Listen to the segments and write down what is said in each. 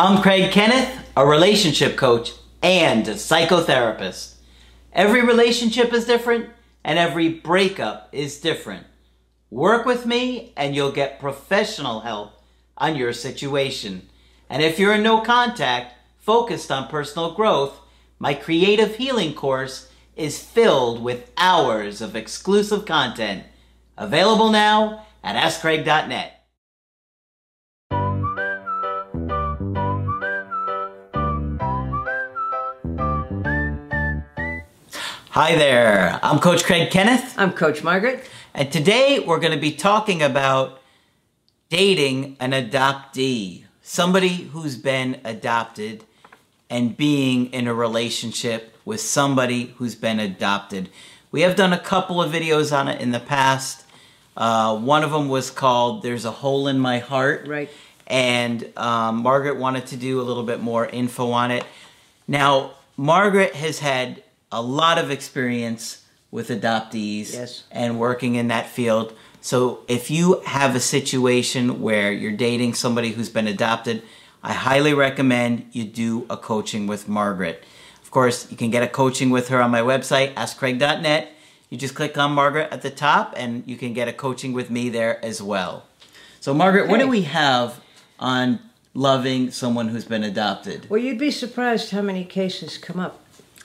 I'm Craig Kenneth, a relationship coach and a psychotherapist. Every relationship is different and every breakup is different. Work with me and you'll get professional help on your situation. And if you're in no contact, focused on personal growth, my creative healing course is filled with hours of exclusive content. Available now at AskCraig.net. Hi there, I'm Coach Craig Kenneth. I'm Coach Margaret. And today we're going to be talking about dating an adoptee, somebody who's been adopted and being in a relationship with somebody who's been adopted. We have done a couple of videos on it in the past. Uh, one of them was called There's a Hole in My Heart. Right. And um, Margaret wanted to do a little bit more info on it. Now, Margaret has had a lot of experience with adoptees Yes. and working in that field. So if you have a situation where you're dating somebody who's been adopted, I highly recommend you do a coaching with Margaret. Of course, you can get a coaching with her on my website, askcraig.net. You just click on Margaret at the top and you can get a coaching with me there as well. So Margaret, what do we have on loving someone who's been adopted? Well, you'd be surprised how many cases come up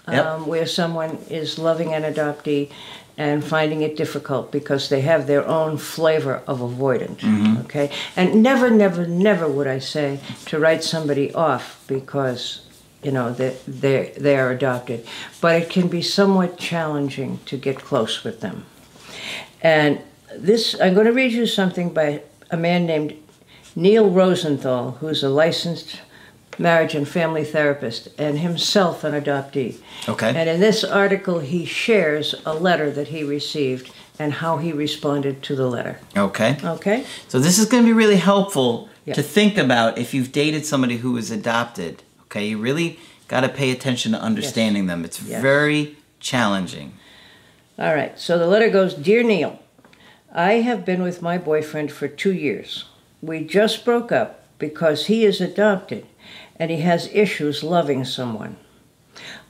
Yep. um, where someone is loving an adoptee and finding it difficult because they have their own flavor of avoidant. Mm-hmm. Okay, and never, never, never would I say to write somebody off because you know that they they are adopted, but it can be somewhat challenging to get close with them. And this, I'm going to read you something by a man named Neil Rosenthal, who's a licensed marriage and family therapist and himself an adoptee. Okay. And in this article, he shares a letter that he received and how he responded to the letter. Okay. Okay? So this is going to be really helpful Yeah. to think about if you've dated somebody who was adopted. Okay, you really got to pay attention to understanding them. It's Yes. very challenging. All right, so the letter goes Dear Neil, I have been with my boyfriend for two years. We just broke up because he is adopted and he has issues loving someone.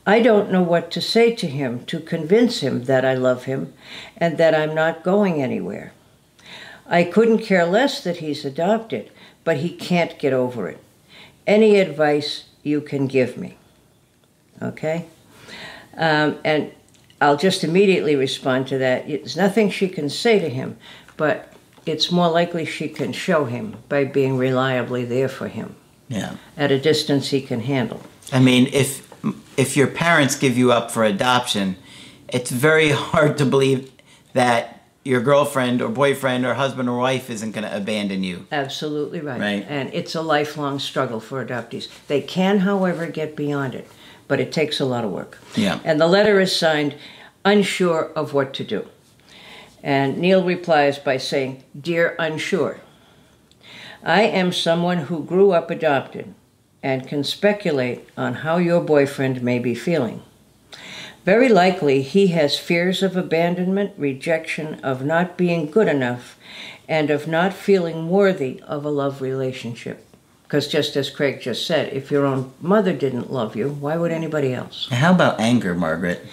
I don't know what to say to him to convince him that I love him and that I'm not going anywhere. I couldn't care less that he's adopted, but he can't get over it. Any advice you can give me? Okay? Um, and I'll just immediately respond to that. It's nothing she can say to him, but it's more likely she can show him by being reliably there for him Yeah. at a distance he can handle. I mean, if if your parents give you up for adoption, it's very hard to believe that your girlfriend or boyfriend or husband or wife isn't going to abandon you. Absolutely right. Right. And it's a lifelong struggle for adoptees. They can, however, get beyond it, but it takes a lot of work. Yeah. And the letter is signed, unsure of what to do. And Neil replies by saying, Dear Unsure, I am someone who grew up adopted and can speculate on how your boyfriend may be feeling. Very likely he has fears of abandonment, rejection, of not being good enough, and of not feeling worthy of a love relationship. Because just as Craig just said, if your own mother didn't love you, why would anybody else? How about anger, Margaret?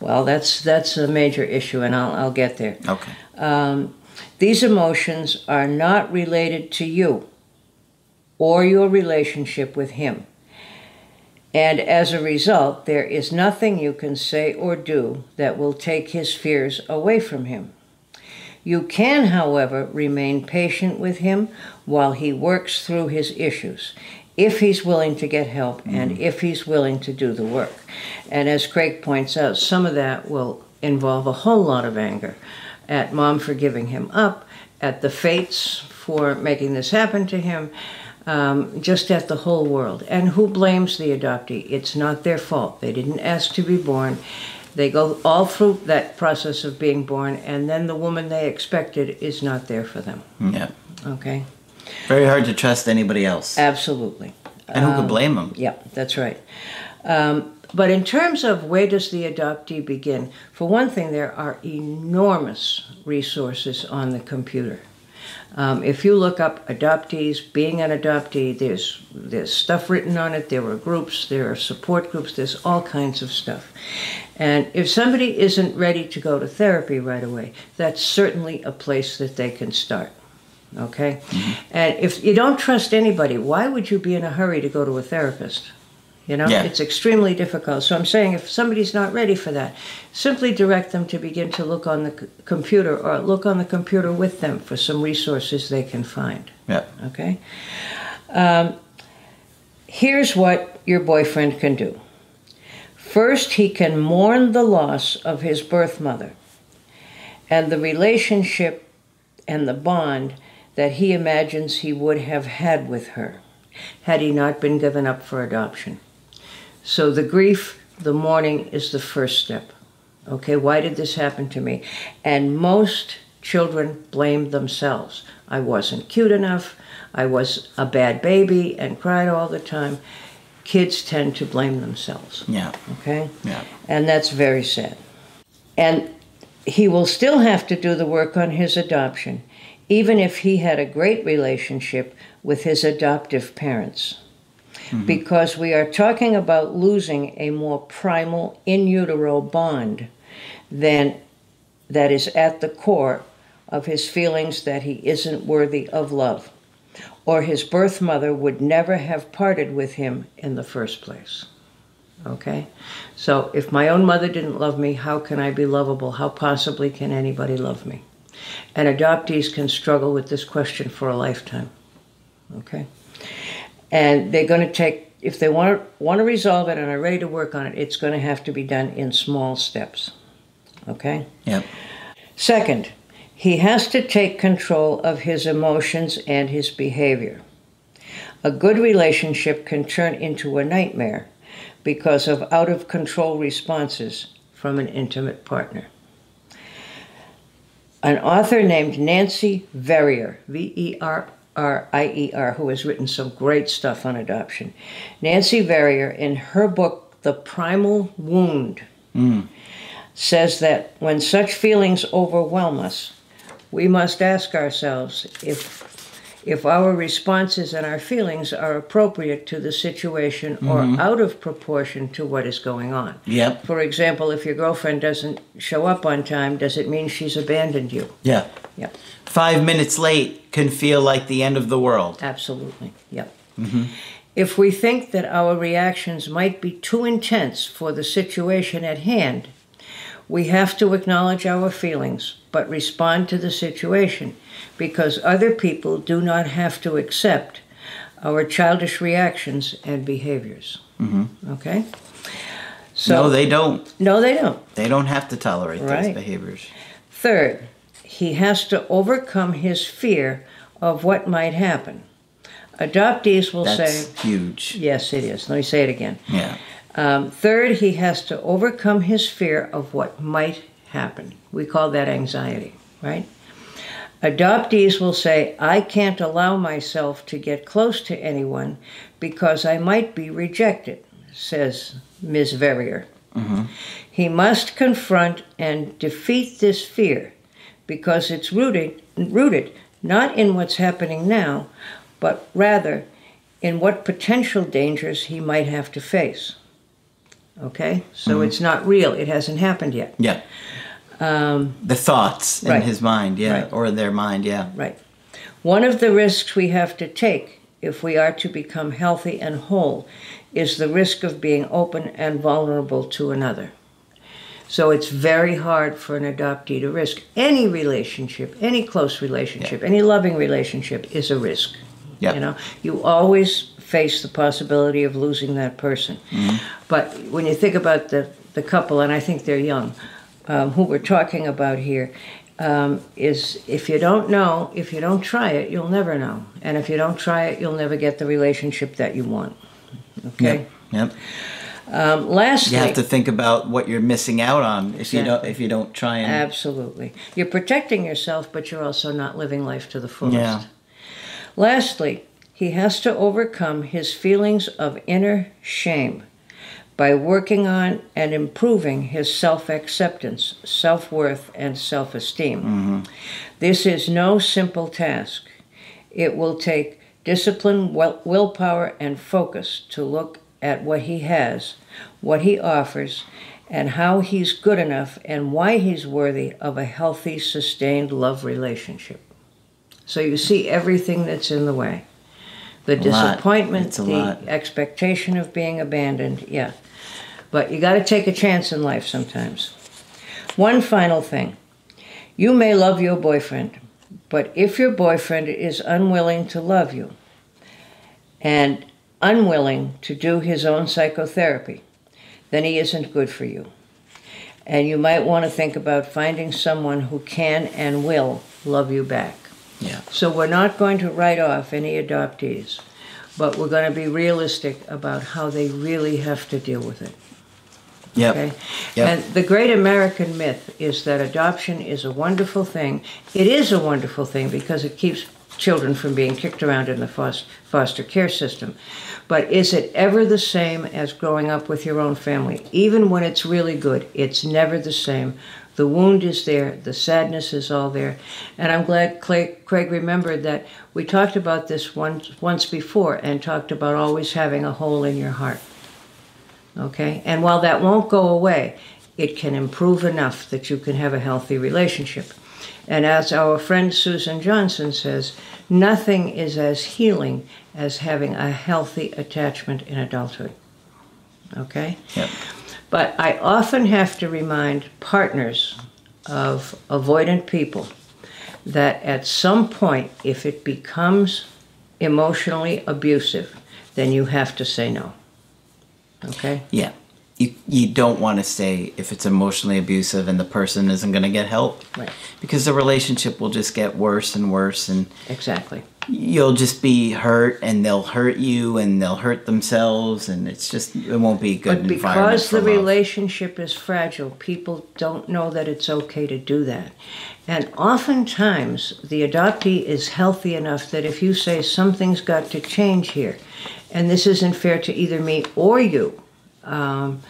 Well, that's that's a major issue, and I'll, I'll get there. Okay. Um, these emotions are not related to you or your relationship with him. And as a result, there is nothing you can say or do that will take his fears away from him. You can, however, remain patient with him while he works through his issues, if he's willing to get help and mm. if he's willing to do the work. And as Craig points out, some of that will involve a whole lot of anger at mom for giving him up, at the fates for making this happen to him, um, just at the whole world. And who blames the adoptee? It's not their fault. They didn't ask to be born. They go all through that process of being born, and then the woman they expected is not there for them. Yeah. Okay? Very hard to trust anybody else. Absolutely. And who could blame them? Yeah, that's right. Um, but in terms of where does the adoptee begin, for one thing, there are enormous resources on the computer. Um, if you look up adoptees, being an adoptee, there's there's stuff written on it. There are groups, there are support groups, there's all kinds of stuff. And if somebody isn't ready to go to therapy right away, that's certainly a place that they can start. Okay? And if you don't trust anybody, why would you be in a hurry to go to a therapist? You know, Yeah. it's extremely difficult. So I'm saying if somebody's not ready for that, simply direct them to begin to look on the c- computer or look on the computer with them for some resources they can find. Yeah. Okay? Um, here's what your boyfriend can do. First, he can mourn the loss of his birth mother and the relationship and the bond that he imagines he would have had with her had he not been given up for adoption. So the grief, the mourning is the first step. Okay, why did this happen to me? And most children blame themselves. I wasn't cute enough, I was a bad baby and cried all the time. Kids tend to blame themselves. Yeah. Okay? Yeah. And that's very sad. And he will still have to do the work on his adoption, even if he had a great relationship with his adoptive parents. Mm-hmm. Because we are talking about losing a more primal in utero bond than that is at the core of his feelings that he isn't worthy of love, or his birth mother would never have parted with him in the first place. Okay? So if my own mother didn't love me, how can I be lovable? How possibly can anybody love me? And adoptees can struggle with this question for a lifetime. Okay? And they're going to take, if they want to, want to resolve it and are ready to work on it, it's going to have to be done in small steps. Okay? Yep. Second, he has to take control of his emotions and his behavior. A good relationship can turn into a nightmare because of out of control responses from an intimate partner. An author named Nancy Verrier, V E R R I E R, who has written some great stuff on adoption. Nancy Verrier, in her book, The Primal Wound, hmm. says that when such feelings overwhelm us, we must ask ourselves if if our responses and our feelings are appropriate to the situation or mm-hmm. out of proportion to what is going on. Yep. For example, if your girlfriend doesn't show up on time, does it mean she's abandoned you? Yeah. Yep, Five minutes late can feel like the end of the world. absolutely. Yep. Mm-hmm. If we think that our reactions might be too intense for the situation at hand, we have to acknowledge our feelings but respond to the situation because other people do not have to accept our childish reactions and behaviors. Mm-hmm. Okay? So, no, they don't. no, they don't. They don't have to tolerate those behaviors. Third, he has to overcome his fear of what might happen. Adoptees will That's say, huge. yes, it is. Let me say it again. Yeah. Um, third, he has to overcome his fear of what might happen. We call that anxiety, right? Adoptees will say, I can't allow myself to get close to anyone because I might be rejected, says Ms. Verrier. Mm-hmm. He must confront and defeat this fear because it's rooted, rooted not in what's happening now, but rather in what potential dangers he might have to face. Okay? So it's not real, it hasn't happened yet. Yeah. Um, The thoughts in Right. his mind, yeah, Right. or their mind, yeah. Right. One of the risks we have to take if we are to become healthy and whole is the risk of being open and vulnerable to another. So it's very hard for an adoptee to risk any relationship, any close relationship, any loving relationship is a risk. Yeah. You know, you always face the possibility of losing that person. But when you think about the, the couple, and I think they're young, um, who we're talking about here, um, is if you don't know, if you don't try it, you'll never know. And if you don't try it, you'll never get the relationship that you want. Okay? Yep. Um, lastly, You have to think about what you're missing out on if you don't if you don't try and Absolutely. You're protecting yourself, but you're also not living life to the fullest. Yeah. Lastly, he has to overcome his feelings of inner shame by working on and improving his self acceptance, self worth, and self esteem. Mm-hmm. This is no simple task. It will take discipline, will- willpower, and focus to look at what he has, what he offers, and how he's good enough and why he's worthy of a healthy, sustained love relationship. So you see everything that's in the way. The lot. disappointment, the lot. expectation of being abandoned, yeah. But you got to take a chance in life sometimes. One final thing. You may love your boyfriend, but if your boyfriend is unwilling to love you and unwilling to do his own psychotherapy, then he isn't good for you. And you might want to think about finding someone who can and will love you back. Yeah. So we're not going to write off any adoptees, but we're going to be realistic about how they really have to deal with it. Yeah. Okay? Yep. And the great American myth is that adoption is a wonderful thing. It is a wonderful thing because it keeps children from being kicked around in the foster care system. But is it ever the same as growing up with your own family? Even when it's really good, it's never the same. The wound is there, the sadness is all there. And I'm glad Clay, Craig remembered that we talked about this once, once before and talked about always having a hole in your heart. Okay? And while that won't go away, it can improve enough that you can have a healthy relationship. And as our friend Susan Johnson says, nothing is as healing as having a healthy attachment in adulthood. Okay? Yep. But I often have to remind partners of avoidant people that at some point, if it becomes emotionally abusive, then you have to say no. Okay? Yeah. You, you don't want to stay if it's emotionally abusive and the person isn't going to get help. Right. Because the relationship will just get worse and worse and Exactly. you'll just be hurt and they'll hurt you and they'll hurt themselves and it's just it won't be good But because the love. relationship is fragile, people don't know that it's okay to do that. And oftentimes, the adoptee is healthy enough that if you say something's got to change here, and this isn't fair to either me or you, um,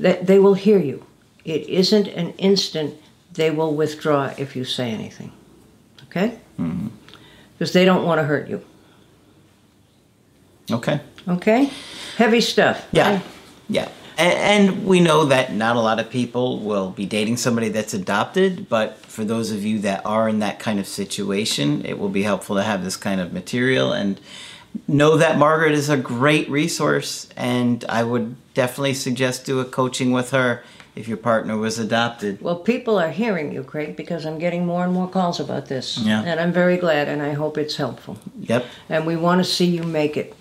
that they will hear you. It isn't an instant they will withdraw if you say anything. Okay? Because they don't want to hurt you. Okay. Okay? Heavy stuff. Yeah. Yeah. And, and we know that not a lot of people will be dating somebody that's adopted, but for those of you that are in that kind of situation, it will be helpful to have this kind of material and know that Margaret is a great resource and I would definitely suggest do a coaching with her if your partner was adopted. Well, people are hearing you, Craig, because I'm getting more and more calls about this. Yeah. And I'm very glad, and I hope it's helpful. Yep. And we want to see you make it.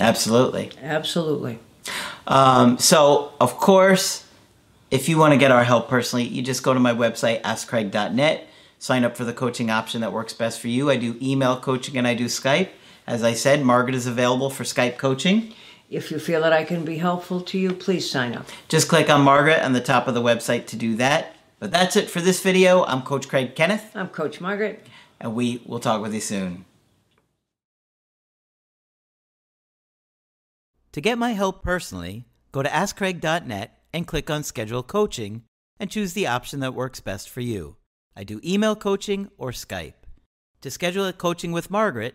Absolutely. Absolutely. Um, so, of course, if you want to get our help personally, you just go to my website, askcraig.net, sign up for the coaching option that works best for you. I do email coaching and I do Skype. As I said, Margaret is available for Skype coaching. If you feel that I can be helpful to you, please sign up. Just click on Margaret on the top of the website to do that. But that's it for this video. I'm Coach Craig Kenneth, I'm Coach Margaret. and we will talk with you soon. To get my help personally, go to AskCraig.net and click on Schedule Coaching and choose the option that works best for you. I do email coaching or Skype. To schedule a coaching with Margaret,